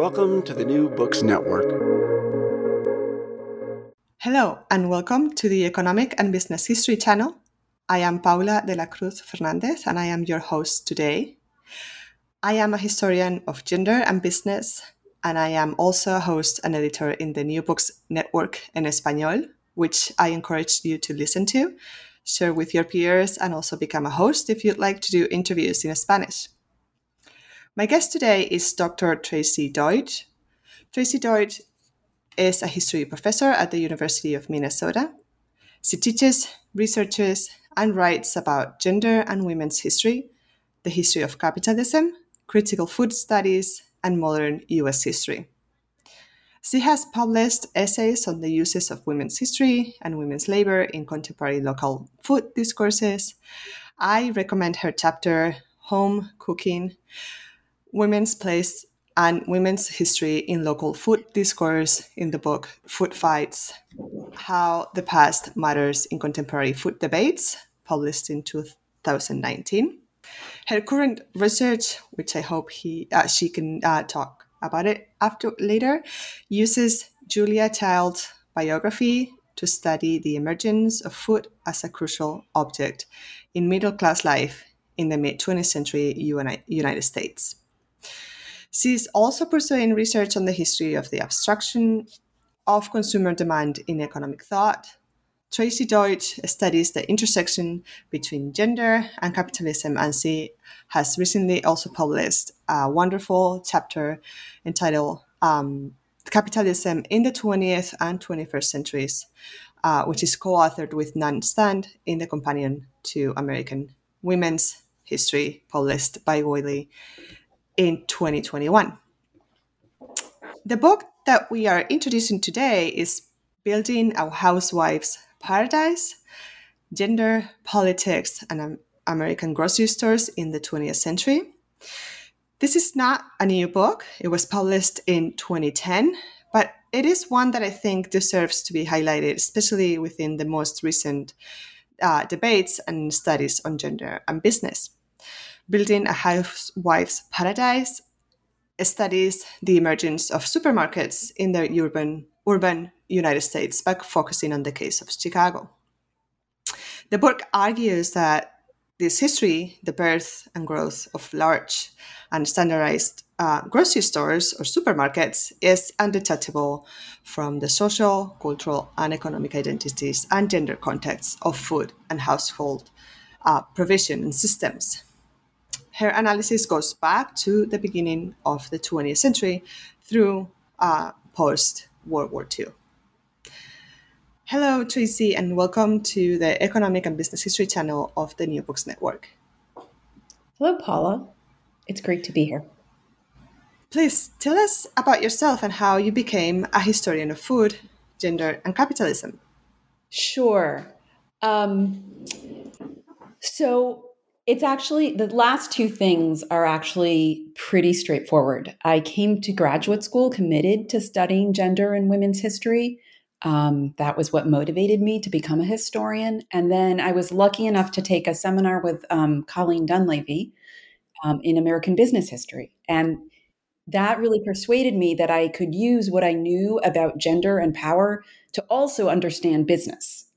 Welcome to the New Books Network. Hello, and welcome to the Economic and Business History channel. I am Paula de la Cruz Fernandez, and I am your host today. I am a historian of gender and business, and I am also a host and editor in the New Books Network en Español, which I encourage you to listen to, share with your peers, and also become a host if you'd like to do interviews in Spanish. My guest today is Dr. Tracey Deutsch. Tracey Deutsch is a history professor at the University of Minnesota. She teaches, researches, and writes about gender and women's history, the history of capitalism, critical food studies, and modern US history. She has published essays on the uses of women's history and women's labor in contemporary local food discourses. I recommend her chapter, Home Cooking Women's Place and women's history in local food discourse in the book Food Fights How the Past Matters in Contemporary Food Debates, published in 2019. Her current research, which I hope he uh, she can uh, talk about it after later, uses Julia Child's biography to study the emergence of food as a crucial object in middle class life in the mid 20th century United States. She's also pursuing research on the history of the abstraction of consumer demand in economic thought. Tracey Deutsch studies the intersection between gender and capitalism, and she has recently also published a wonderful chapter entitled um, Capitalism in the 20th and 21st Centuries, uh, which is co authored with Nan Enstad in the Companion to American Women's History, published by Wiley in 2021. The book that we are introducing today is Building a Housewife's Paradise Gender, Politics, and American Grocery Stores in the 20th Century. This is not a new book, it was published in 2010, but it is one that I think deserves to be highlighted, especially within the most recent uh, debates and studies on gender and business. Building a Housewife's Paradise studies the emergence of supermarkets in the urban, urban United States by focusing on the case of Chicago. The book argues that this history, the birth and growth of large and standardized uh, grocery stores or supermarkets, is undetachable from the social, cultural, and economic identities and gender contexts of food and household uh, provision and systems her analysis goes back to the beginning of the 20th century through uh, post World War II. Hello, Tracey, and welcome to the Economic and Business History channel of the New Books Network. Hello, Paula. It's great to be here. Please tell us about yourself and how you became a historian of food, gender, and capitalism. Sure. Um, so, it's actually the last two things are actually pretty straightforward. I came to graduate school committed to studying gender and women's history. Um, that was what motivated me to become a historian. And then I was lucky enough to take a seminar with um, Colleen Dunlavy um, in American business history. And that really persuaded me that I could use what I knew about gender and power to also understand business.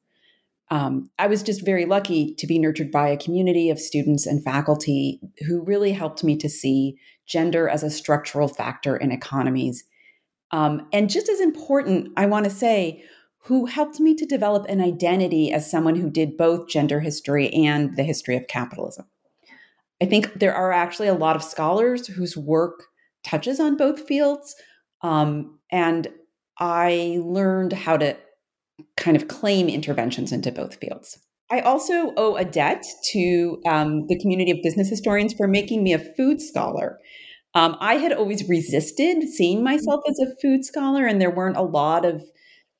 Um, I was just very lucky to be nurtured by a community of students and faculty who really helped me to see gender as a structural factor in economies. Um, and just as important, I want to say, who helped me to develop an identity as someone who did both gender history and the history of capitalism. I think there are actually a lot of scholars whose work touches on both fields. Um, and I learned how to kind of claim interventions into both fields. I also owe a debt to um, the community of business historians for making me a food scholar. Um, I had always resisted seeing myself as a food scholar, and there weren't a lot of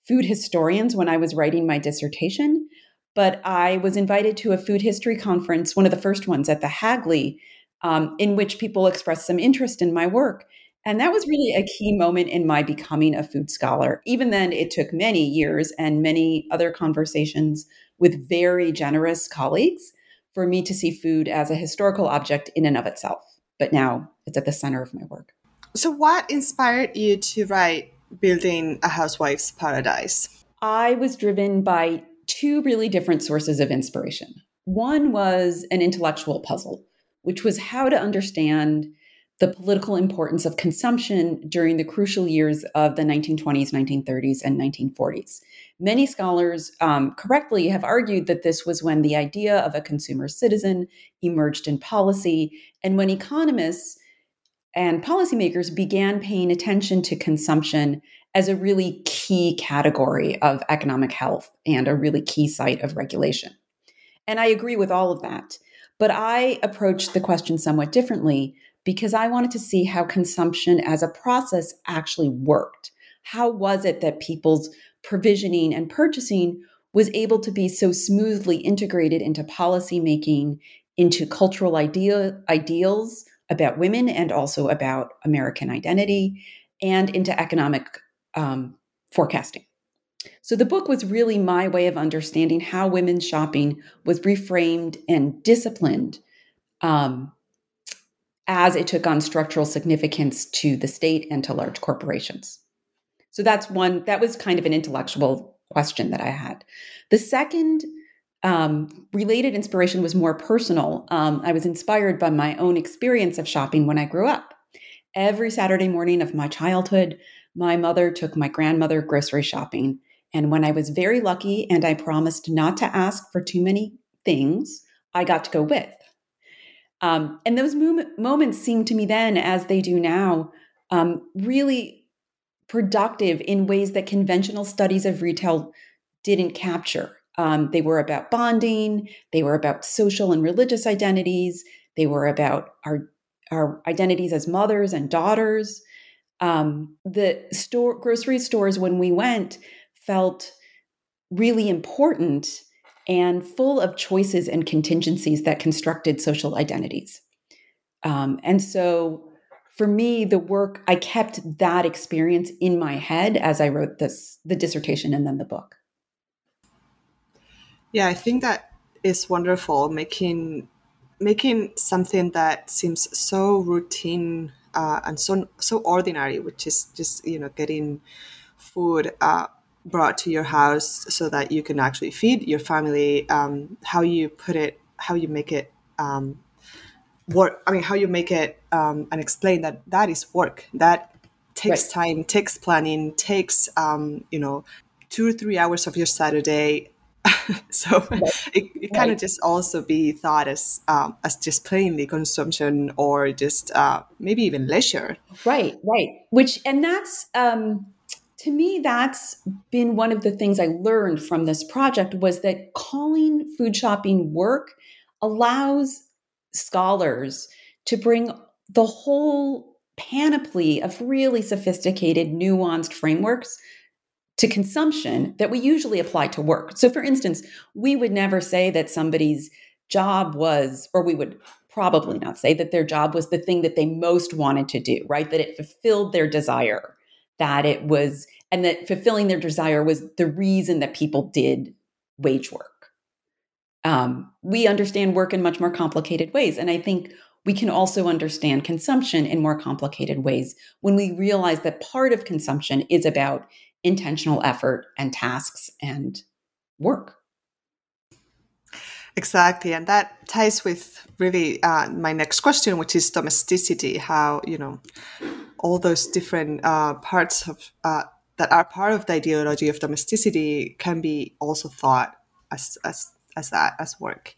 food historians when I was writing my dissertation. But I was invited to a food history conference, one of the first ones at the Hagley, um, in which people expressed some interest in my work. And that was really a key moment in my becoming a food scholar. Even then, it took many years and many other conversations with very generous colleagues for me to see food as a historical object in and of itself. But now it's at the center of my work. So, what inspired you to write Building a Housewife's Paradise? I was driven by two really different sources of inspiration. One was an intellectual puzzle, which was how to understand the political importance of consumption during the crucial years of the 1920s, 1930s, and 1940s. Many scholars um, correctly have argued that this was when the idea of a consumer citizen emerged in policy, and when economists and policymakers began paying attention to consumption as a really key category of economic health and a really key site of regulation. And I agree with all of that. But I approached the question somewhat differently because I wanted to see how consumption as a process actually worked. How was it that people's provisioning and purchasing was able to be so smoothly integrated into policy making, into cultural idea, ideals about women and also about American identity, and into economic um, forecasting. So the book was really my way of understanding how women's shopping was reframed and disciplined um, as it took on structural significance to the state and to large corporations. So that's one, that was kind of an intellectual question that I had. The second um, related inspiration was more personal. Um, I was inspired by my own experience of shopping when I grew up. Every Saturday morning of my childhood, my mother took my grandmother grocery shopping. And when I was very lucky and I promised not to ask for too many things, I got to go with. Um, and those moments seemed to me then, as they do now, um, really productive in ways that conventional studies of retail didn't capture. Um, they were about bonding, they were about social and religious identities, they were about our, our identities as mothers and daughters. Um, the store grocery stores when we went felt really important and full of choices and contingencies that constructed social identities. Um, and so for me, the work, I kept that experience in my head as I wrote this, the dissertation and then the book. Yeah, I think that is wonderful, making making something that seems so routine uh, and so so ordinary, which is just you know getting food uh, brought to your house so that you can actually feed your family um, how you put it how you make it um, work i mean how you make it um, and explain that that is work that takes right. time takes planning takes um, you know two or three hours of your saturday so right. it, it right. kind of just also be thought as um, as just plainly consumption or just uh, maybe even leisure right right which and that's um to me that's been one of the things i learned from this project was that calling food shopping work allows scholars to bring the whole panoply of really sophisticated nuanced frameworks to consumption that we usually apply to work. So for instance we would never say that somebody's job was or we would probably not say that their job was the thing that they most wanted to do right? That it fulfilled their desire that it was, and that fulfilling their desire was the reason that people did wage work. Um, we understand work in much more complicated ways. And I think we can also understand consumption in more complicated ways when we realize that part of consumption is about intentional effort and tasks and work. Exactly, and that ties with really uh, my next question, which is domesticity. How you know all those different uh, parts of uh, that are part of the ideology of domesticity can be also thought as as as that as work.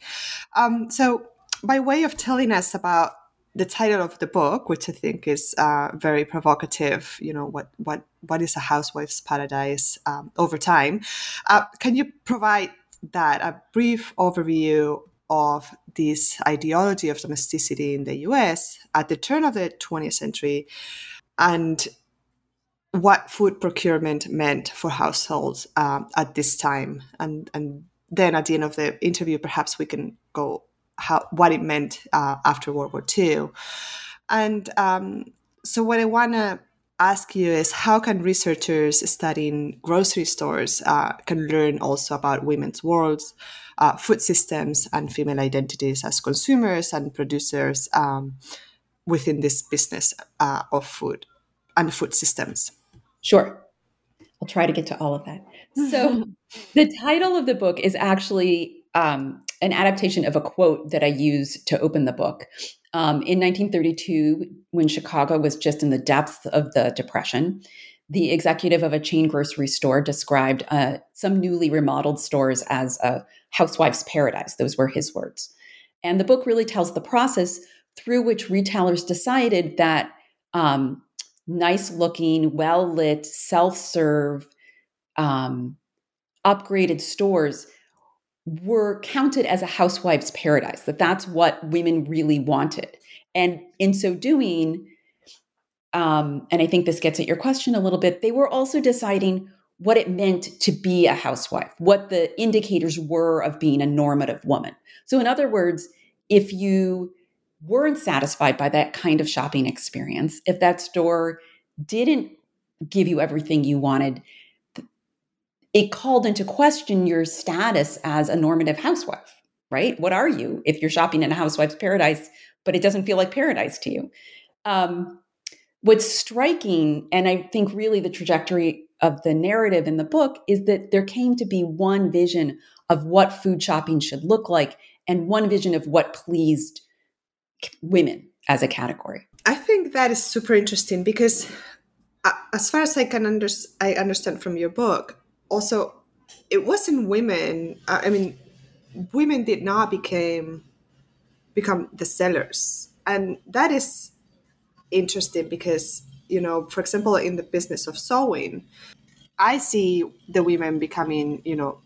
Um, so, by way of telling us about the title of the book, which I think is uh, very provocative, you know, what what what is a housewife's paradise um, over time? Uh, can you provide that a brief overview of this ideology of domesticity in the U.S. at the turn of the 20th century, and what food procurement meant for households um, at this time, and and then at the end of the interview, perhaps we can go how what it meant uh, after World War II. And um, so, what I want to ask you is how can researchers studying grocery stores uh, can learn also about women's worlds, uh, food systems, and female identities as consumers and producers um, within this business uh, of food and food systems? Sure. I'll try to get to all of that. So, the title of the book is actually um, an adaptation of a quote that I use to open the book. Um, in 1932, when Chicago was just in the depth of the Depression, the executive of a chain grocery store described uh, some newly remodeled stores as a housewife's paradise. Those were his words. And the book really tells the process through which retailers decided that um, nice looking, well lit, self serve, um, upgraded stores were counted as a housewife's paradise, that that's what women really wanted. And in so doing, um, and I think this gets at your question a little bit, they were also deciding what it meant to be a housewife, what the indicators were of being a normative woman. So, in other words, if you weren't satisfied by that kind of shopping experience, if that store didn't give you everything you wanted, it called into question your status as a normative housewife, right? What are you if you're shopping in a housewife's paradise, but it doesn't feel like paradise to you? Um, what's striking, and I think really the trajectory of the narrative in the book, is that there came to be one vision of what food shopping should look like and one vision of what pleased women as a category. I think that is super interesting because, uh, as far as I can under- I understand from your book, also it wasn't women uh, i mean women did not became become the sellers. And that is interesting because you know for example in the business of sewing i see the women becoming you know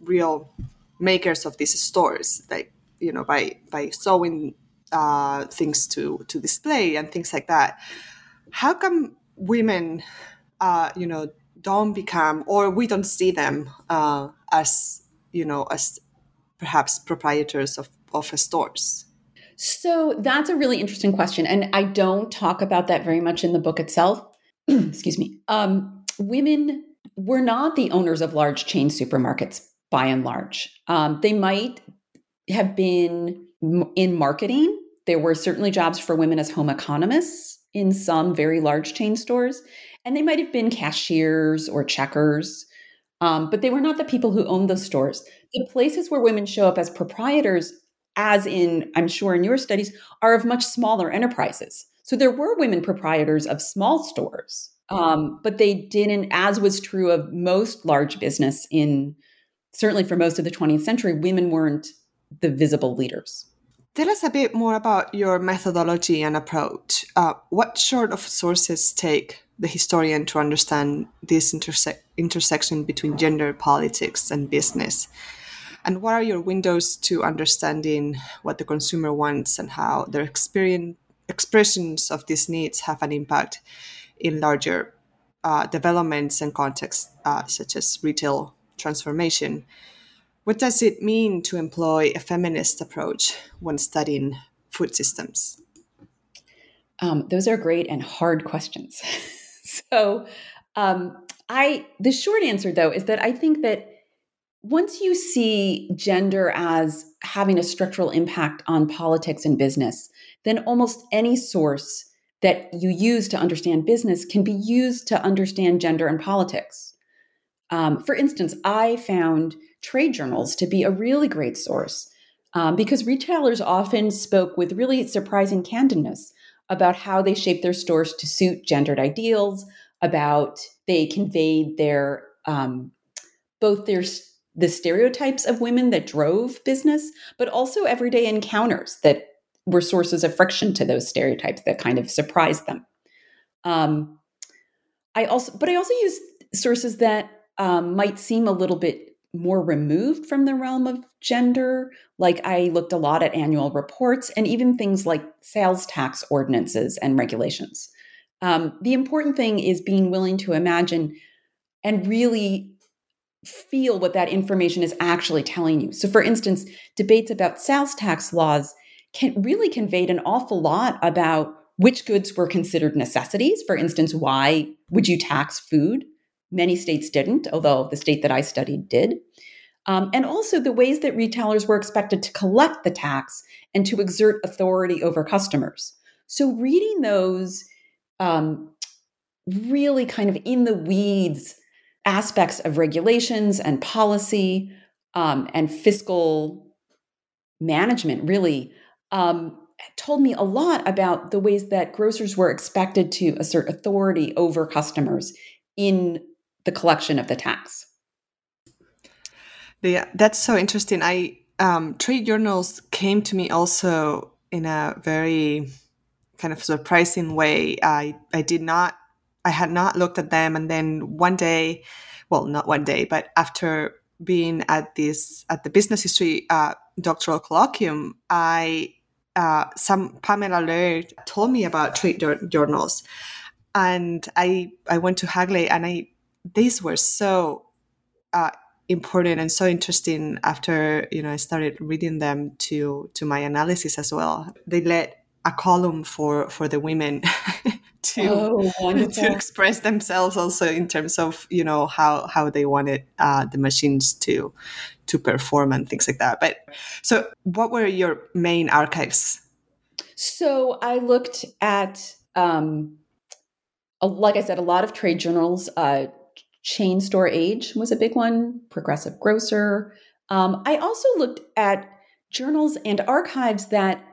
real makers of these stores like you know by by sewing uh, things to to display and things like that. How come women uh, you know don't become or we don't see them uh, as you know as perhaps proprietors of, of stores so that's a really interesting question and i don't talk about that very much in the book itself. Excuse me. Um, women were not the owners of large chain supermarkets by and large. Um, they might have been in marketing. There were certainly jobs for women as home economists in some very large chain stores and they might have been cashiers or checkers, um, but they were not the people who owned the stores. The places where women show up as proprietors, as in, I'm sure in your studies, are of much smaller enterprises. So there were women proprietors of small stores, um, but they didn't, as was true of most large business in certainly for most of the 20th century, women weren't the visible leaders. Tell us a bit more about your methodology and approach. Uh, what sort of sources take the historian to understand this interse- intersection between gender, politics, and business? And what are your windows to understanding what the consumer wants and how their experience, expressions of these needs have an impact in larger uh, developments and contexts, uh, such as retail transformation? What does it mean to employ a feminist approach when studying food systems? Um, those are great and hard questions. So, um, I the short answer though is that I think that once you see gender as having a structural impact on politics and business, then almost any source that you use to understand business can be used to understand gender and politics. Um, for instance, I found trade journals to be a really great source um, because retailers often spoke with really surprising candidness about how they shaped their stores to suit gendered ideals, about they conveyed their um, both their the stereotypes of women that drove business, but also everyday encounters that were sources of friction to those stereotypes that kind of surprised them. Um, I also, but I also use sources that um, might seem a little bit more removed from the realm of gender. Like I looked a lot at annual reports and even things like sales tax ordinances and regulations. Um, the important thing is being willing to imagine and really feel what that information is actually telling you. So, for instance, debates about sales tax laws can really conveyed an awful lot about which goods were considered necessities. For instance, why would you tax food? Many states didn't, although the state that I studied did. Um, and also the ways that retailers were expected to collect the tax and to exert authority over customers. So, reading those um, really kind of in the weeds aspects of regulations and policy um, and fiscal management really um, told me a lot about the ways that grocers were expected to assert authority over customers in the collection of the tax. Yeah, that's so interesting. I um, trade journals came to me also in a very kind of surprising way. I I did not I had not looked at them. And then one day, well, not one day, but after being at this at the business history uh, doctoral colloquium, I uh, some Pamela Laird told me about trade journals, and I I went to Hagley, and I these were so uh, important and so interesting after you know I started reading them to to my analysis as well. They led a column for for the women to oh, to express themselves also in terms of you know how how they wanted uh, the machines to to perform and things like that. But so what were your main archives? So i looked at um like i said a lot of trade journals uh chain store age was a big one progressive grocer um, i also looked at journals and archives that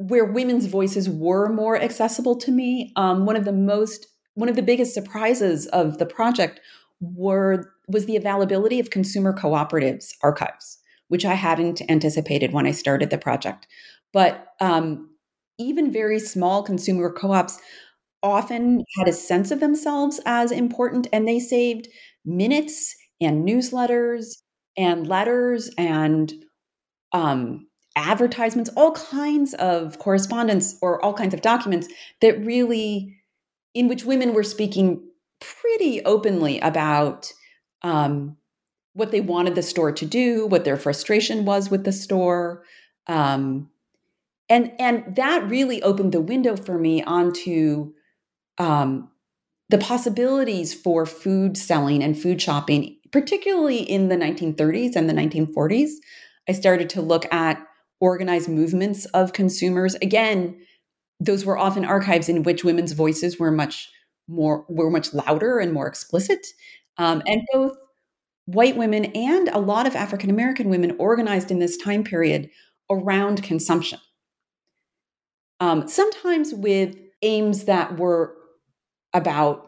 where women's voices were more accessible to me. Um, one of the most, one of the biggest surprises of the project were was the availability of consumer cooperatives archives, which I hadn't anticipated when I started the project. But um, even very small consumer co-ops often had a sense of themselves as important, and they saved minutes and newsletters and letters and um, advertisements, all kinds of correspondence or all kinds of documents that really, in which women were speaking pretty openly about um, what they wanted the store to do, what their frustration was with the store. Um, and, and that really opened the window for me onto um, the possibilities for food selling and food shopping, particularly in the 1930s and the 1940s. I started to look at organized movements of consumers. Again, those were often archives in which women's voices were much more were much louder and more explicit. Um, and both white women and a lot of African American women organized in this time period around consumption. Um, sometimes with aims that were about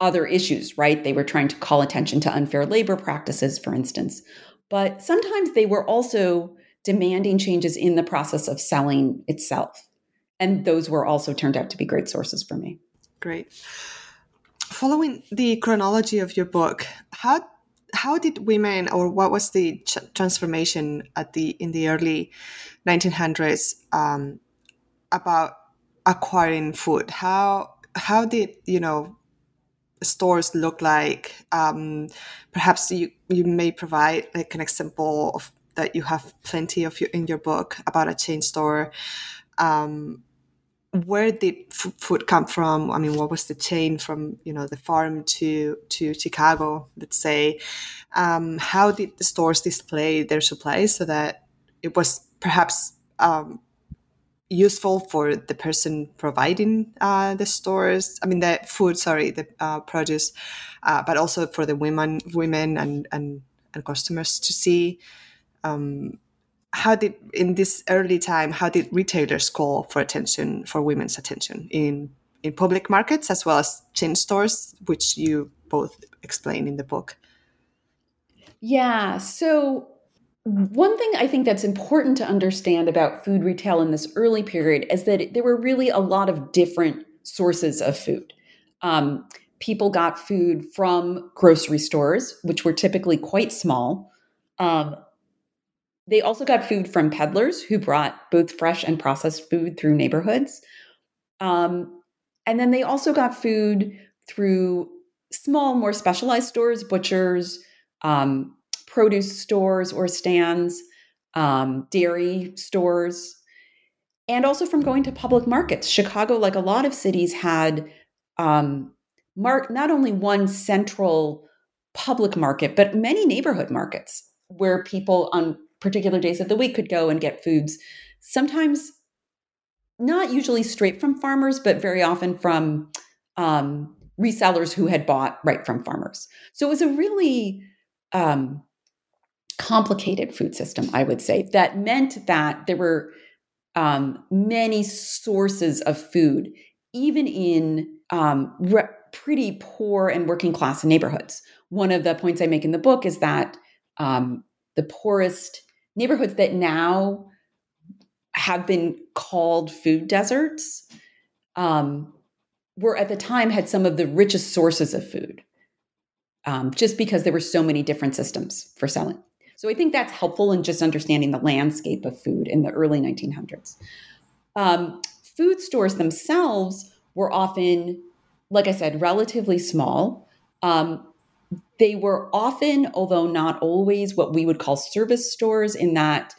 other issues, right? They were trying to call attention to unfair labor practices, for instance. But sometimes they were also demanding changes in the process of selling itself. And those were also turned out to be great sources for me. Great. Following the chronology of your book, how how did women or what was the ch- transformation at the in the early 1900s um, about acquiring food? How how did you know stores look like? Um, perhaps you you may provide like an example of that you have plenty of your, in your book about a chain store. Um, where did f- food come from? I mean, what was the chain from you know the farm to to Chicago? Let's say, um, how did the stores display their supplies so that it was perhaps um, useful for the person providing uh, the stores? I mean, the food, sorry, the uh, produce, uh, but also for the women, women and and, and customers to see. Um, how did in this early time how did retailers call for attention for women's attention in in public markets as well as chain stores which you both explain in the book yeah so one thing i think that's important to understand about food retail in this early period is that there were really a lot of different sources of food um, people got food from grocery stores which were typically quite small um, they also got food from peddlers who brought both fresh and processed food through neighborhoods. Um, and then they also got food through small, more specialized stores, butchers, um, produce stores or stands, um, dairy stores, and also from going to public markets. Chicago, like a lot of cities, had um, mark not only one central public market, but many neighborhood markets where people on particular days of the week could go and get foods. Sometimes not usually straight from farmers, but very often from um, resellers who had bought right from farmers. So it was a really um, complicated food system, I would say, that meant that there were um, many sources of food, even in um, re- pretty poor and working class neighborhoods. One of the points I make in the book is that um, the poorest neighborhoods that now have been called food deserts um, were at the time had some of the richest sources of food um, just because there were so many different systems for selling so i think that's helpful in just understanding the landscape of food in the early 1900s um, food stores themselves were often like i said relatively small um, they were often, although not always, what we would call service stores, in that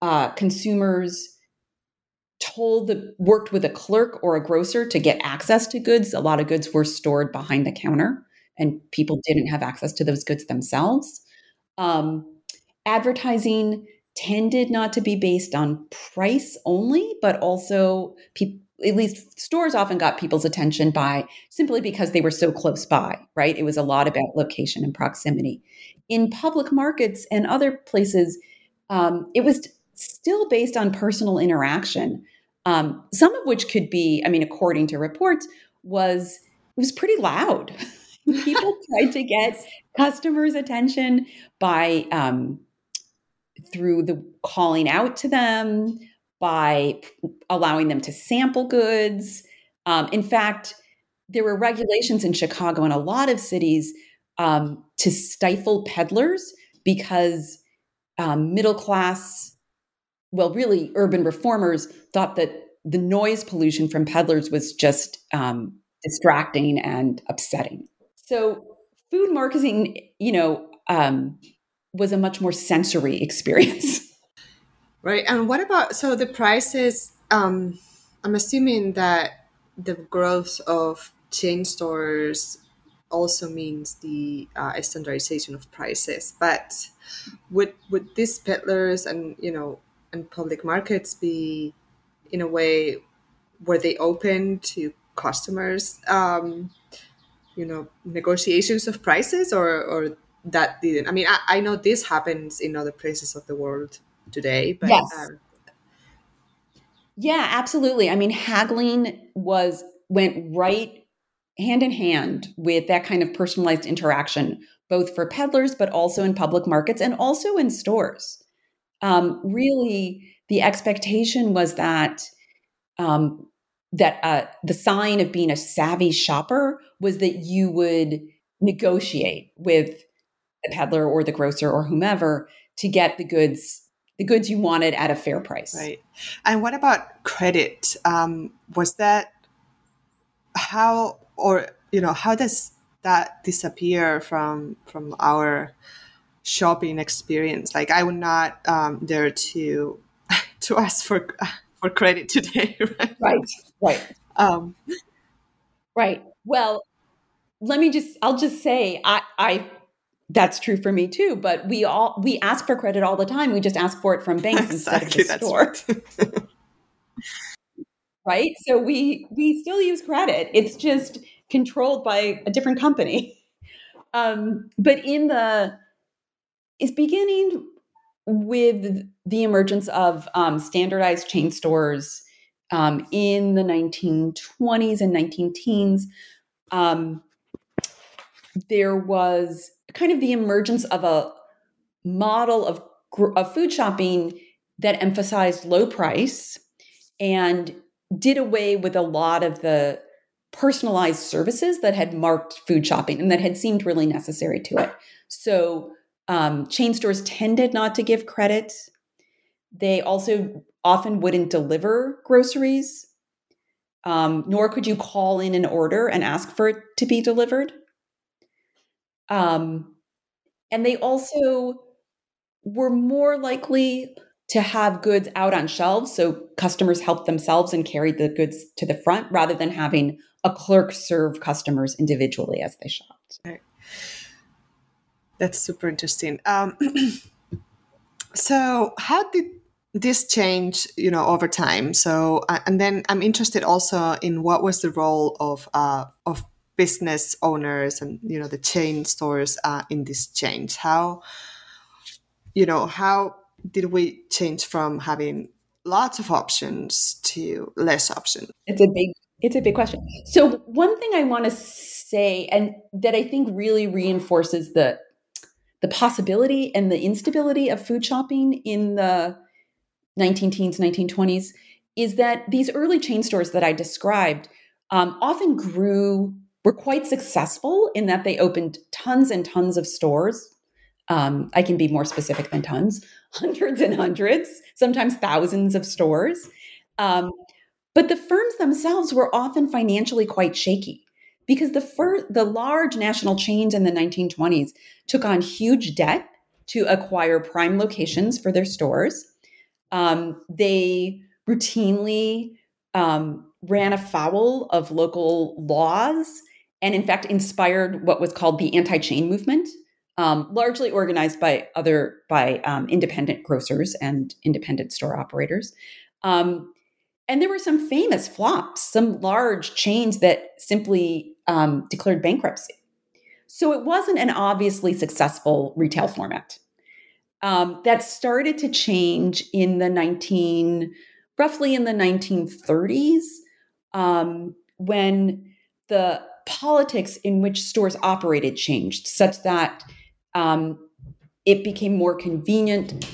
uh, consumers told the worked with a clerk or a grocer to get access to goods. A lot of goods were stored behind the counter, and people didn't have access to those goods themselves. Um, advertising tended not to be based on price only, but also people at least stores often got people's attention by simply because they were so close by, right? It was a lot about location and proximity. In public markets and other places, um, it was still based on personal interaction, um, some of which could be, I mean, according to reports, was it was pretty loud. People tried to get customers' attention by um, through the calling out to them, by allowing them to sample goods. Um, in fact, there were regulations in Chicago and a lot of cities um, to stifle peddlers because um, middle class, well, really urban reformers thought that the noise pollution from peddlers was just um, distracting and upsetting. So, food marketing, you know, um, was a much more sensory experience. Right. And what about so the prices? Um, I'm assuming that the growth of chain stores also means the uh, standardization of prices. But would would these peddlers and you know and public markets be in a way were they open to customers? Um, you know, negotiations of prices, or or that didn't. I mean, I, I know this happens in other places of the world today. But yes. Um, yeah, absolutely. I mean, haggling was went right hand in hand with that kind of personalized interaction, both for peddlers, but also in public markets and also in stores. Um, really, the expectation was that um, that uh, the sign of being a savvy shopper was that you would negotiate with the peddler or the grocer or whomever to get the goods the goods you wanted at a fair price. Right. And what about credit? Um, was that how, or you know, how does that disappear from from our shopping experience? Like, I would not um, dare to to ask for for credit today, right? Right, right. Um, right. Well, let me just I'll just say I I that's true for me too, but we all we ask for credit all the time. We just ask for it from banks exactly, instead of the store. Right. right? So we we still use credit. It's just controlled by a different company. Um, but in the is beginning with the emergence of um, standardized chain stores um, in the 1920s and 19 teens. Um, there was kind of the emergence of a model of, of food shopping that emphasized low price and did away with a lot of the personalized services that had marked food shopping and that had seemed really necessary to it. So um, chain stores tended not to give credit. They also often wouldn't deliver groceries, um, nor could you call in an order and ask for it to be delivered. Um, and they also were more likely to have goods out on shelves so customers helped themselves and carried the goods to the front rather than having a clerk serve customers individually as they shopped. That's super interesting. Um, so, how did this change, you know, over time? So, uh, and then I'm interested also in what was the role of uh, of business owners and you know the chain stores uh, in this change. How, you know, how did we change from having lots of options to less options? It's a big it's a big question. So one thing I want to say and that I think really reinforces the the possibility and the instability of food shopping in the 19 teens 1920s is that these early chain stores that I described um, often grew were quite successful in that they opened tons and tons of stores um, I can be more specific than tons, hundreds and hundreds, sometimes thousands of stores. Um, but the firms themselves were often financially quite shaky because the fir- the large national chains in the 1920s took on huge debt to acquire prime locations for their stores. Um, they routinely um, ran afoul of local laws and, in fact, inspired what was called the anti chain movement um, largely organized by other by um, independent grocers and independent store operators. Um, and there were some famous flops, some large chains that simply um, declared bankruptcy. So it wasn't an obviously successful retail format. Um, that started to change in the 19, roughly in the 1930s, um, when the politics in which stores operated changed, such that um, it became more convenient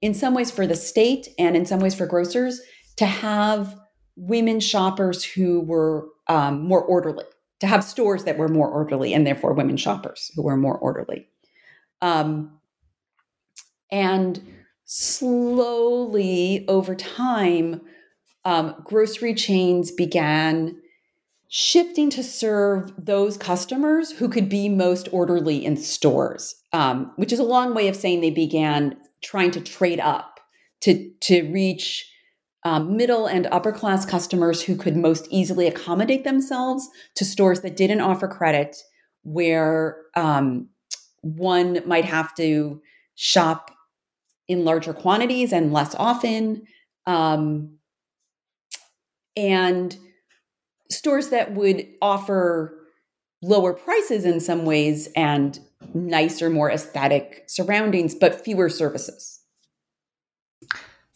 in some ways for the state and in some ways for grocers to have women shoppers who were um, more orderly, to have stores that were more orderly, and therefore women shoppers who were more orderly. Um, and slowly over time, um, grocery chains began shifting to serve those customers who could be most orderly in stores, um, which is a long way of saying they began trying to trade up to, to reach um, middle and upper class customers who could most easily accommodate themselves to stores that didn't offer credit, where um, one might have to shop in larger quantities and less often. Um, and stores that would offer lower prices in some ways and nicer, more aesthetic surroundings, but fewer services.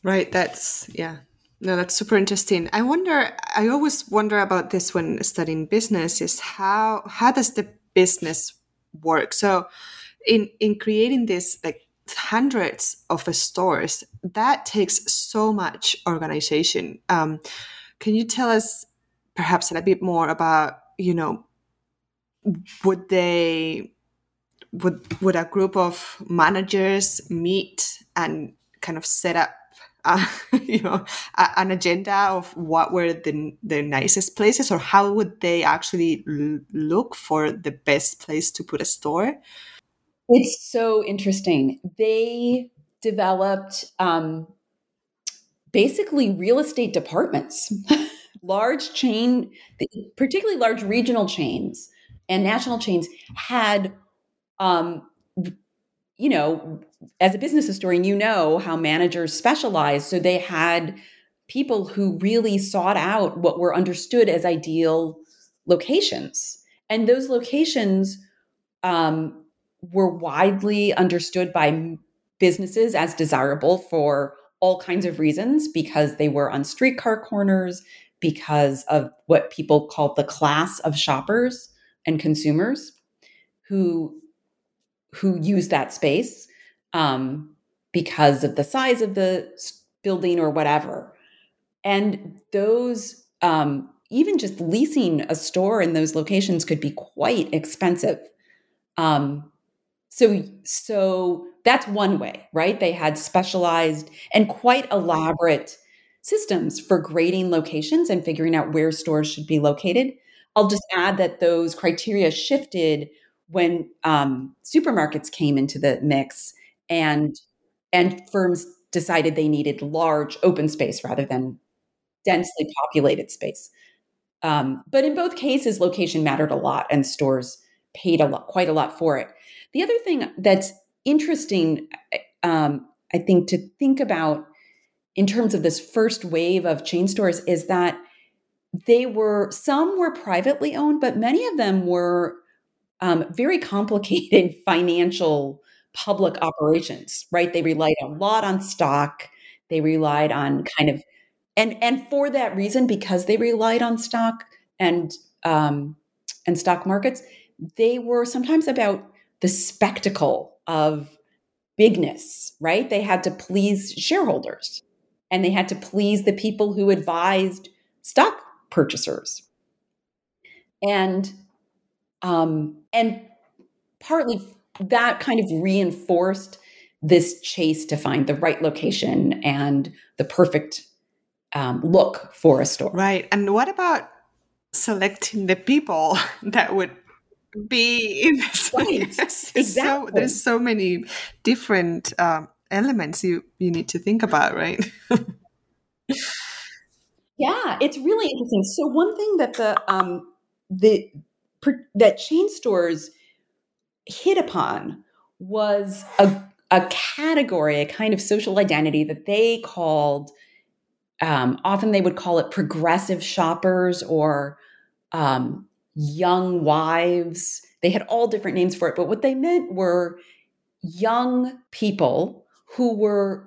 Right. That's, yeah. No, that's super interesting. I wonder, I always wonder about this when studying business is how, how does the business work? So in, in creating this, like hundreds of stores, that takes so much organization. Um, can you tell us perhaps a bit more about you know would they would would a group of managers meet and kind of set up uh, you know a, an agenda of what were the the nicest places or how would they actually l- look for the best place to put a store? It's so interesting. They developed um, basically real estate departments, large chain, particularly large regional chains and national chains had, um, you know, as a business historian, you know how managers specialize. So they had people who really sought out what were understood as ideal locations. And those locations um, were widely understood by businesses as desirable for all kinds of reasons because they were on streetcar corners, because of what people called the class of shoppers and consumers who who use that space um, because of the size of the building or whatever. And those um, even just leasing a store in those locations could be quite expensive. Um, so so that's one way, right? They had specialized and quite elaborate systems for grading locations and figuring out where stores should be located. I'll just add that those criteria shifted when um, supermarkets came into the mix and and firms decided they needed large open space rather than densely populated space. Um, but in both cases, location mattered a lot, and stores paid a lot, quite a lot for it. The other thing that's interesting, um, I think, to think about in terms of this first wave of chain stores is that they were some were privately owned, but many of them were um, very complicated financial public operations. Right? They relied a lot on stock. They relied on kind of and and for that reason, because they relied on stock and um, and stock markets, they were sometimes about the spectacle of bigness. Right? They had to please shareholders and they had to please the people who advised stock purchasers. And um, and partly that kind of reinforced this chase to find the right location and the perfect um, look for a store. Right. And what about selecting the people that would be in this right. exactly. So, there's so many different um, elements you you need to think about, right? yeah, it's really interesting. So one thing that the um, the that chain stores hit upon was a a category, a kind of social identity that they called. Um, often they would call it progressive shoppers or um, young wives. They had all different names for it, but what they meant were young people who were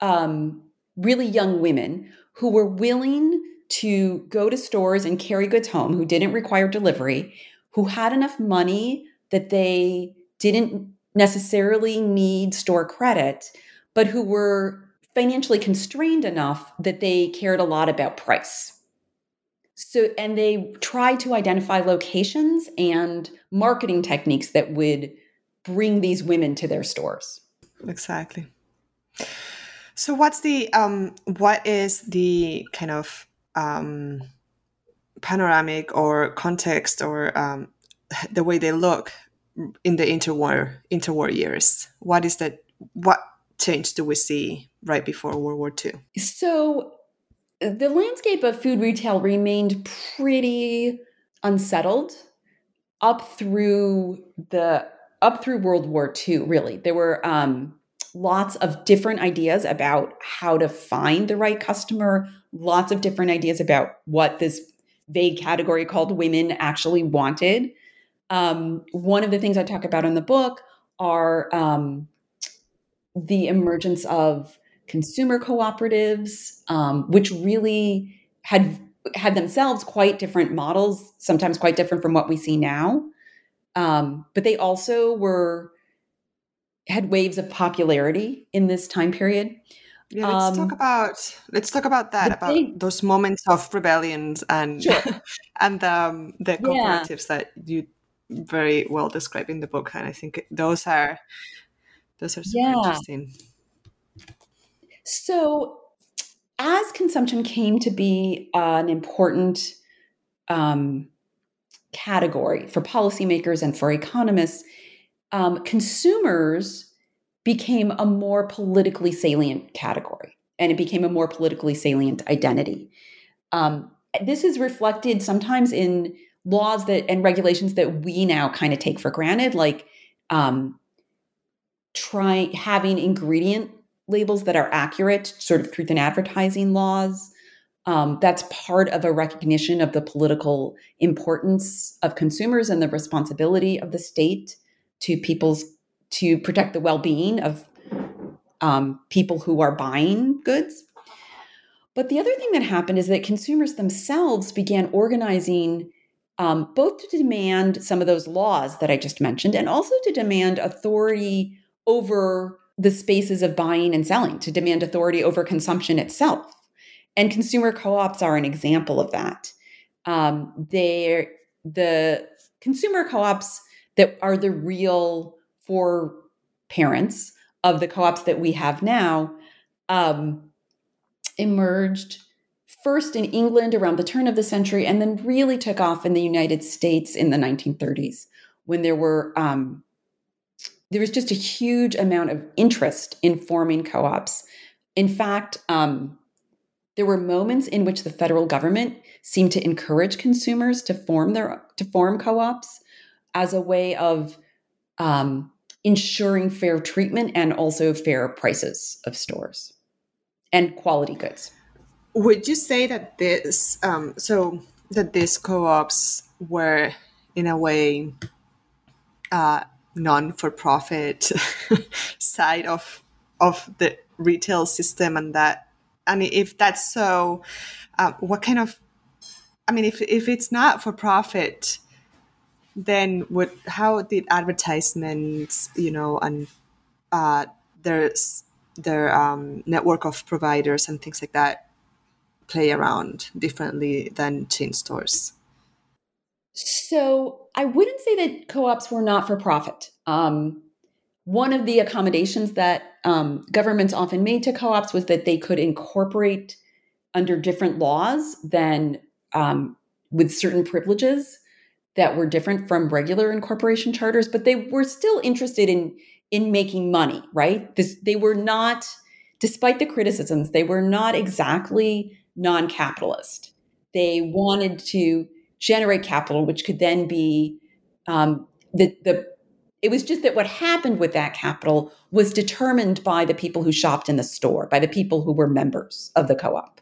um, really young women who were willing to go to stores and carry goods home, who didn't require delivery, who had enough money that they didn't necessarily need store credit, but who were financially constrained enough that they cared a lot about price. So, and they tried to identify locations and marketing techniques that would bring these women to their stores. Exactly. So what's the um what is the kind of um panoramic or context or um the way they look in the interwar interwar years? What is that what change do we see right before World War II? So the landscape of food retail remained pretty unsettled up through the up through World War II. Really, there were um, lots of different ideas about how to find the right customer, lots of different ideas about what this vague category called women actually wanted. Um, one of the things I talk about in the book are um, the emergence of consumer cooperatives, um, which really had had themselves quite different models, sometimes quite different from what we see now. Um, but they also were had waves of popularity in this time period. Yeah, let's um, talk about let's talk about that about big, those moments of rebellions and sure. and um, the cooperatives yeah. that you very well describe in the book, and I think those are those are super yeah. interesting. So, as consumption came to be an important um, category for policymakers and for economists, um, consumers became a more politically salient category. and it became a more politically salient identity. Um, this is reflected sometimes in laws that and regulations that we now kind of take for granted, like um, try having ingredient labels that are accurate, sort of truth in advertising laws. Um, that's part of a recognition of the political importance of consumers and the responsibility of the state to people's to protect the well-being of um, people who are buying goods. But the other thing that happened is that consumers themselves began organizing um, both to demand some of those laws that I just mentioned and also to demand authority over the spaces of buying and selling, to demand authority over consumption itself. And consumer co ops are an example of that. Um, they're the consumer co ops that are the real for parents of the co ops that we have now um, emerged first in England around the turn of the century and then really took off in the United States in the 1930s when there were um, there was just a huge amount of interest in forming co-ops. In fact, um, there were moments in which the federal government seemed to encourage consumers to form their to form co-ops as a way of um, ensuring fair treatment and also fair prices of stores and quality goods. Would you say that this, um, so that these co-ops were in a way uh, non-for-profit side of of the retail system, and that, and if that's so, uh, what kind of, I mean, if if it's not for profit, then what? How did advertisements, you know, and uh, there's their um, network of providers and things like that play around differently than chain stores? So I wouldn't say that co-ops were not for profit. Um, one of the accommodations that um, governments often made to co-ops was that they could incorporate under different laws than um, with certain privileges that were different from regular incorporation charters, but they were still interested in in making money. Right? This, they were not, despite the criticisms, they were not exactly non capitalist. They wanted to generate capital, which could then be um, the, the it was just that what happened with that capital was determined by the people who shopped in the store, by the people who were members of the co op.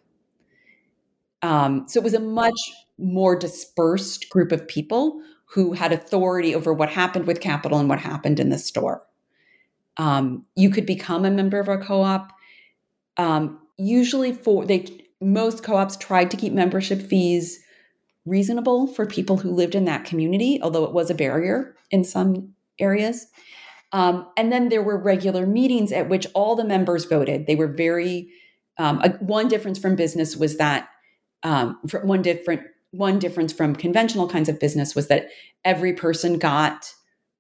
Um, so it was a much more dispersed group of people who had authority over what happened with capital and what happened in the store. Um, you could become a member of a co op. Um, usually, for they most co-ops tried to keep membership fees reasonable for people who lived in that community, although it was a barrier in some areas. Um, and then there were regular meetings at which all the members voted. They were very um, a, one difference from business was that um, one different one difference from conventional kinds of business was that every person got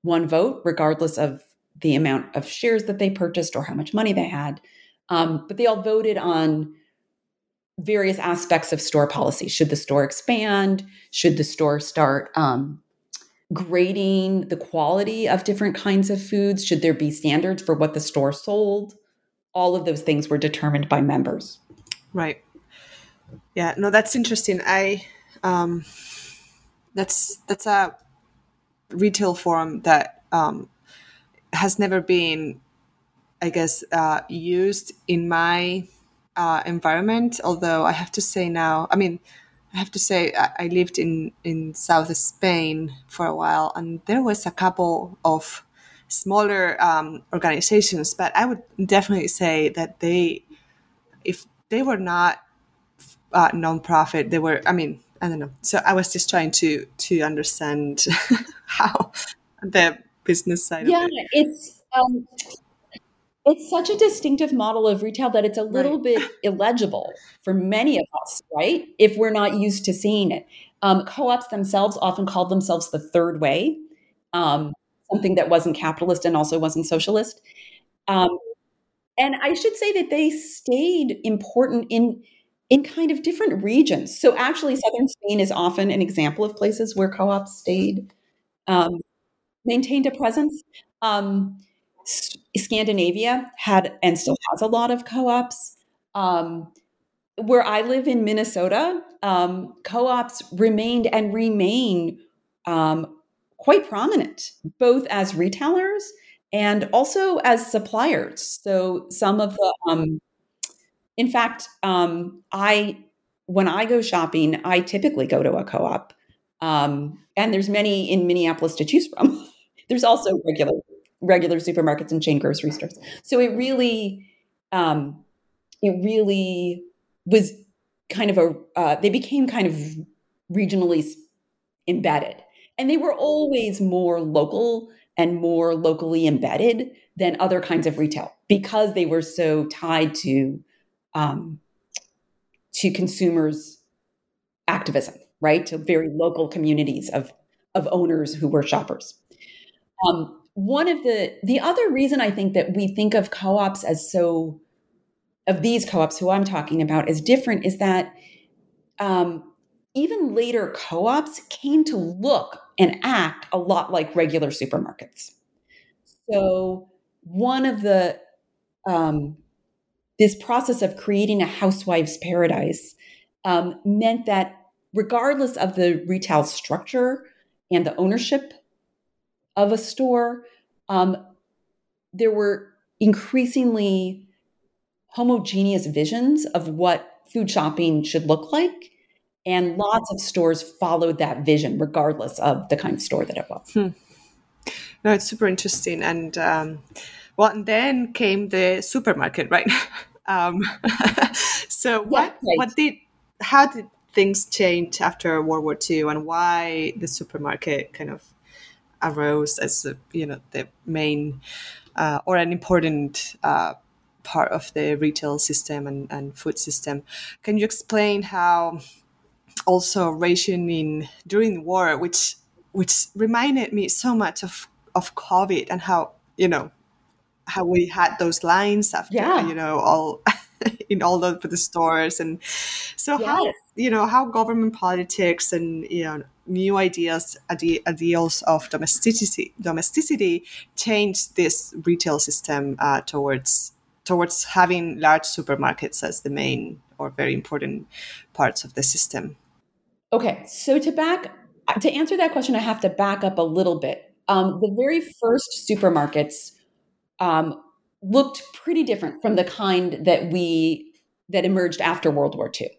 one vote, regardless of the amount of shares that they purchased or how much money they had. Um, but they all voted on various aspects of store policy. Should the store expand? Should the store start um, grading the quality of different kinds of foods? Should there be standards for what the store sold? All of those things were determined by members. Right. Yeah. No, that's interesting. I um, that's that's a retail forum that um, has never been, I guess, uh, used in my uh, environment. Although I have to say now, I mean, I have to say I, I lived in in South Spain for a while, and there was a couple of smaller um, organizations, but I would definitely say that they, if they were not uh, nonprofit, they were. I mean, I don't know. So I was just trying to to understand how the business side. Yeah, it. it's um, it's such a distinctive model of retail that it's a little right. bit illegible for many of us, right? If we're not used to seeing it. Um, co ops themselves often called themselves the third way, um, something that wasn't capitalist and also wasn't socialist. Um, and I should say that they stayed important in in kind of different regions. So actually, southern Spain is often an example of places where co-ops stayed, um, maintained a presence. Um, Scandinavia had and still has a lot of co-ops. Um, where I live in Minnesota, um, co ops remained and remain um, quite prominent, both as retailers and also as suppliers. So some of the, um, in fact, um, I when I go shopping, I typically go to a co-op, um, and there's many in Minneapolis to choose from. there's also regular regular supermarkets and chain grocery stores. So it really, um, it really was kind of a. Uh, they became kind of regionally embedded, and they were always more local and more locally embedded than other kinds of retail because they were so tied to um, to consumers activism right to very local communities of of owners who were shoppers um, one of the the other reason i think that we think of co-ops as so of these co-ops who i'm talking about as different is that um, even later co-ops came to look and act a lot like regular supermarkets. So one of the um, this process of creating a housewife's paradise um, meant that regardless of the retail structure and the ownership of a store, um, there were increasingly homogeneous visions of what food shopping should look like and lots of stores followed that vision, regardless of the kind of store that it was. Hmm. No, it's super interesting. And um, well, and then came the supermarket, right? um, so what right. what did how did things change after World War II, and why the supermarket kind of arose as a, you know the main uh, or an important uh, part of the retail system and, and food system? Can you explain how also rationing during the war, which which reminded me so much of of COVID and how you know how we had those lines after yeah. you know all in all of the stores and so yes. how you know how government politics and you know new ideas ideals of domesticity domesticity changed this retail system uh, towards towards having large supermarkets as the main or very important parts of the system Okay, so to back to answer that question, I have to back up a little bit. Um, the very first supermarkets um, looked pretty different from the kind that we that emerged after World War II.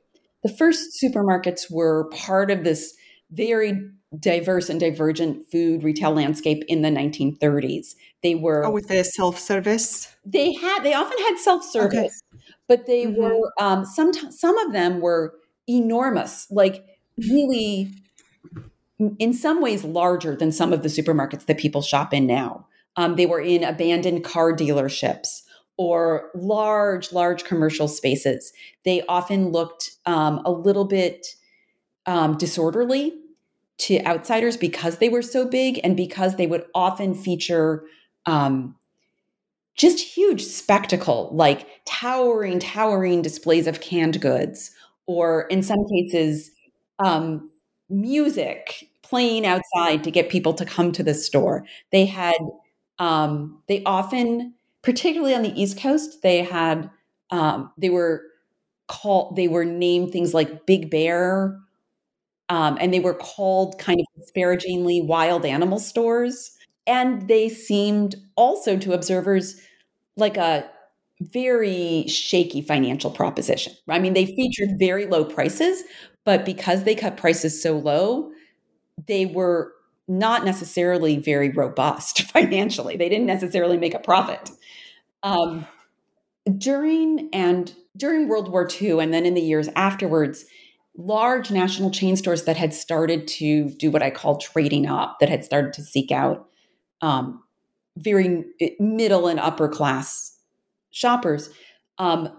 The first supermarkets were part of this very diverse and divergent food retail landscape in the 1930s. They were oh, with the self-service. They had they often had self-service, okay. but they mm-hmm. were um, some some of them were enormous, like really in some ways larger than some of the supermarkets that people shop in now. Um, they were in abandoned car dealerships or large, large commercial spaces. They often looked um, a little bit um, disorderly to outsiders because they were so big and because they would often feature um, just huge spectacle, like towering, towering displays of canned goods, or in some cases, um, music playing outside to get people to come to the store. They had, um, they often, particularly on the East Coast, they had, um, they were called, they were named things like Big Bear, um, and they were called kind of disparagingly wild animal stores. And they seemed also to observers like a very shaky financial proposition. I mean, they featured very low prices, but because they cut prices so low, they were not necessarily very robust financially. They didn't necessarily make a profit. Um, during and during World War II, and then in the years afterwards, large national chain stores that had started to do what I call trading up, that had started to seek out um, very middle and upper class shoppers, um,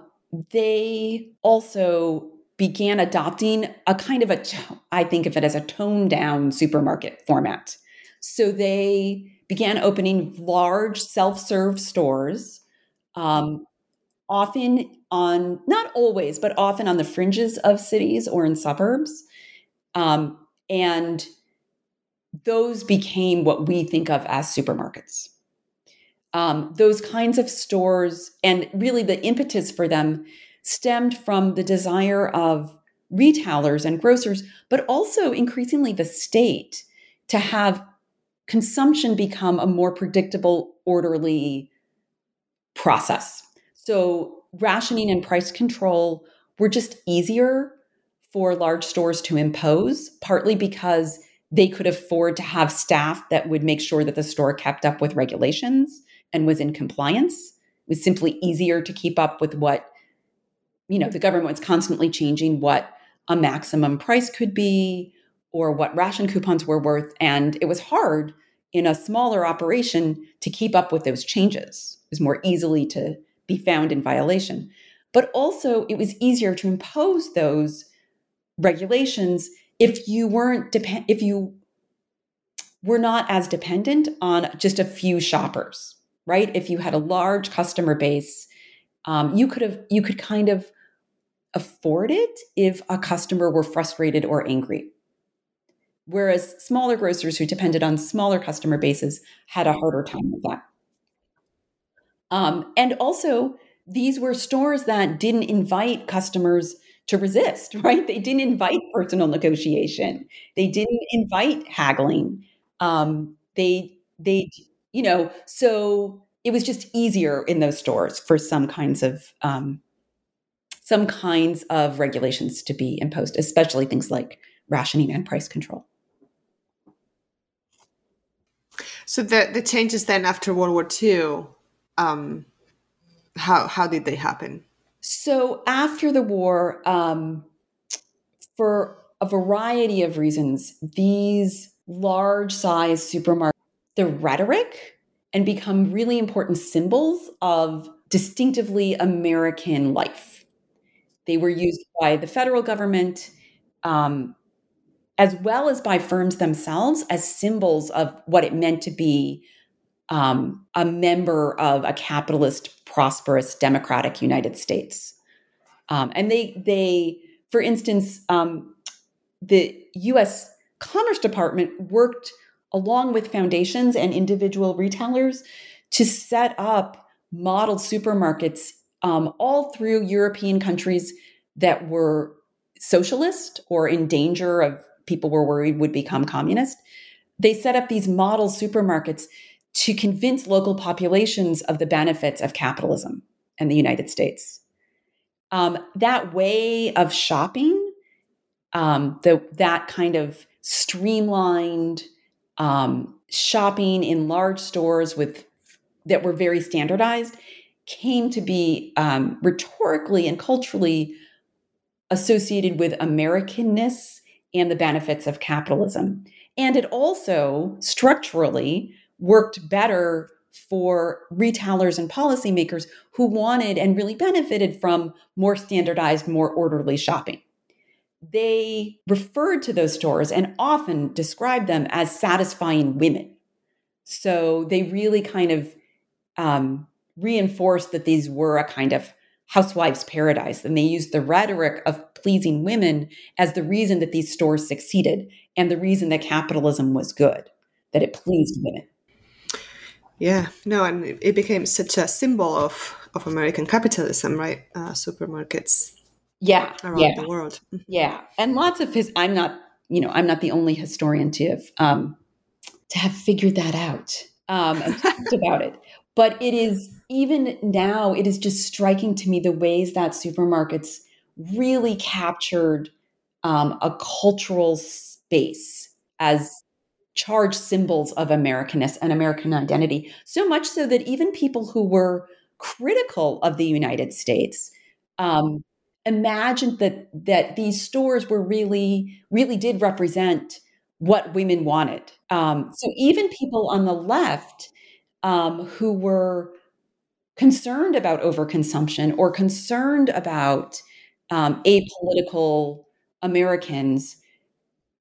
they also began adopting a kind of a, I think of it as a toned down supermarket format. So they began opening large self serve stores, um, often on, not always, but often on the fringes of cities or in suburbs. Um, and those became what we think of as supermarkets. Um, those kinds of stores, and really the impetus for them stemmed from the desire of retailers and grocers, but also increasingly the state to have consumption become a more predictable, orderly process. So, rationing and price control were just easier for large stores to impose, partly because they could afford to have staff that would make sure that the store kept up with regulations and was in compliance. It was simply easier to keep up with what, you know, the government was constantly changing what a maximum price could be or what ration coupons were worth. And it was hard in a smaller operation to keep up with those changes. It was more easily to be found in violation. But also, it was easier to impose those regulations if you weren't depend if you were not as dependent on just a few shoppers right? If you had a large customer base um, you could have you could kind of afford it if a customer were frustrated or angry. Whereas smaller grocers who depended on smaller customer bases had a harder time with that um, and also these were stores that didn't invite customers to resist, right? They didn't invite personal negotiation. They didn't invite haggling. Um, they they you know so it was just easier in those stores for some kinds of um, some kinds of regulations to be imposed, especially things like rationing and price control. So the the changes then after World War II, um, how how did they happen? So after the war, um, for a variety of reasons, these large size supermarkets, the rhetoric and become really important symbols of distinctively American life. They were used by the federal government um, as well as by firms themselves as symbols of what it meant to be um, a member of a capitalist, prosperous, democratic United States. Um, and they, they, for instance, um, the U.S. Commerce Department worked along with foundations and individual retailers to set up model supermarkets um, all through European countries that were socialist or in danger of people were worried would become communist. They set up these model supermarkets to convince local populations of the benefits of capitalism in the United States. Um, that way of shopping, um, the, that kind of streamlined um, shopping in large stores with that were very standardized, came to be um, rhetorically and culturally associated with Americanness and the benefits of capitalism. And it also structurally worked better for retailers and policymakers who wanted and really benefited from more standardized, more orderly shopping. They referred to those stores and often described them as satisfying women. So they really kind of um, reinforced that these were a kind of housewife's paradise. And they used the rhetoric of pleasing women as the reason that these stores succeeded and the reason that capitalism was good, that it pleased women. Yeah, no, and it became such a symbol of of American capitalism, right? Uh, supermarkets. Yeah, around yeah. the world. Mm-hmm. Yeah, and lots of his. I'm not, you know, I'm not the only historian to have um, to have figured that out um, and talked about it. But it is even now. It is just striking to me the ways that supermarkets really captured um, a cultural space as charged symbols of Americanness and American identity, so much so that even people who were critical of the United States um, imagined that that these stores were really really did represent what women wanted. Um, so even people on the left um, who were concerned about overconsumption or concerned about um, apolitical Americans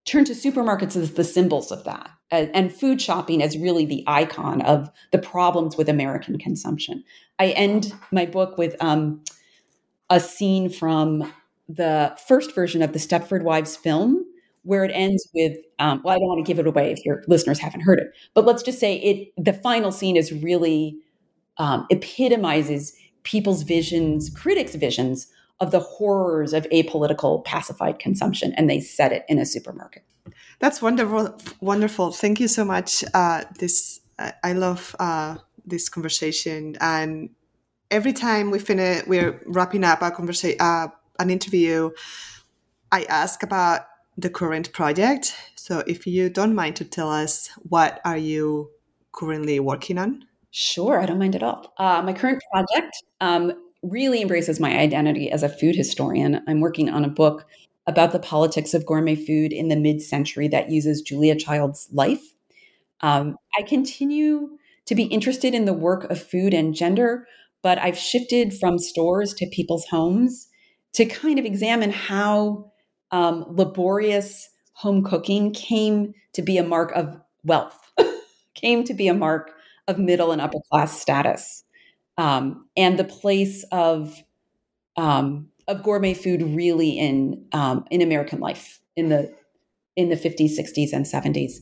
turn to supermarkets as the symbols of that and food shopping as really the icon of the problems with American consumption. I end my book with um, a scene from the first version of the Stepford Wives film, where it ends with um, well, I don't want to give it away if your listeners haven't heard it, but let's just say it. The final scene is really um, epitomizes people's visions, critics' visions of the horrors of apolitical pacified consumption and they set it in a supermarket. That's wonderful. Wonderful. Thank you so much. Uh, this I love uh, this conversation, and every time we finish, we're wrapping up a conversation, uh, an interview. I ask about the current project. So, if you don't mind to tell us, what are you currently working on? Sure, I don't mind at all. Uh, my current project um, really embraces my identity as a food historian. I'm working on a book about the politics of gourmet food in the mid century that uses Julia Child's life. Um, I continue to be interested in the work of food and gender, but I've shifted from stores to people's homes to kind of examine how um, laborious home cooking came to be a mark of wealth, came to be a mark of middle and upper class status, um, and the place of um, of gourmet food really in um, in American life in the in the 50s, 60s, and 70s.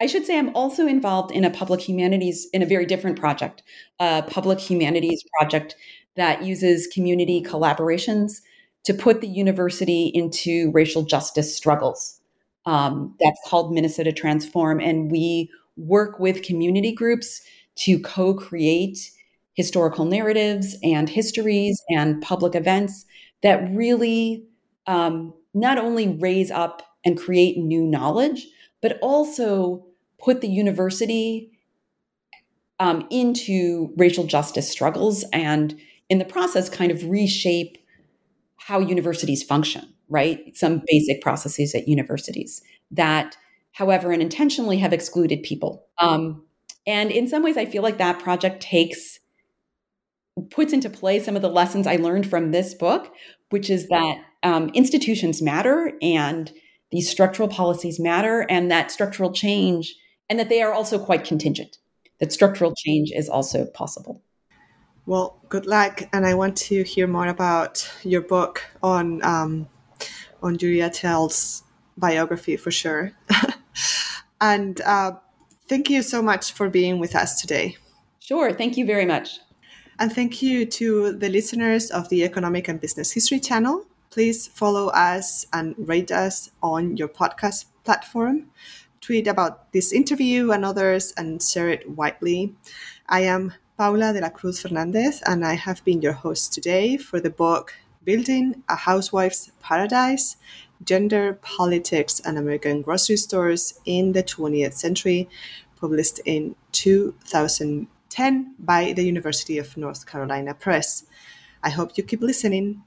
I should say I'm also involved in a public humanities in a very different project, a public humanities project that uses community collaborations to put the university into racial justice struggles. Um, that's called Minnesota Transform, and we work with community groups to co-create historical narratives and histories and public events that really um, not only raise up and create new knowledge, but also put the university um, into racial justice struggles and in the process kind of reshape how universities function, right? Some basic processes at universities that, however, unintentionally have excluded people. Um, and in some ways, I feel like that project takes puts into play some of the lessons I learned from this book, which is that um, institutions matter and these structural policies matter, and that structural change, and that they are also quite contingent, that structural change is also possible. Well, good luck, and I want to hear more about your book on um, on Julia Child's biography for sure. and uh, thank you so much for being with us today. Sure, thank you very much. And thank you to the listeners of the Economic and Business History channel. Please follow us and rate us on your podcast platform. Tweet about this interview and others and share it widely. I am Paula de la Cruz Fernandez, and I have been your host today for the book Building a Housewife's Paradise Gender, Politics, and American Grocery Stores in the 20th Century, published in 2000. 10 by the University of North Carolina Press. I hope you keep listening.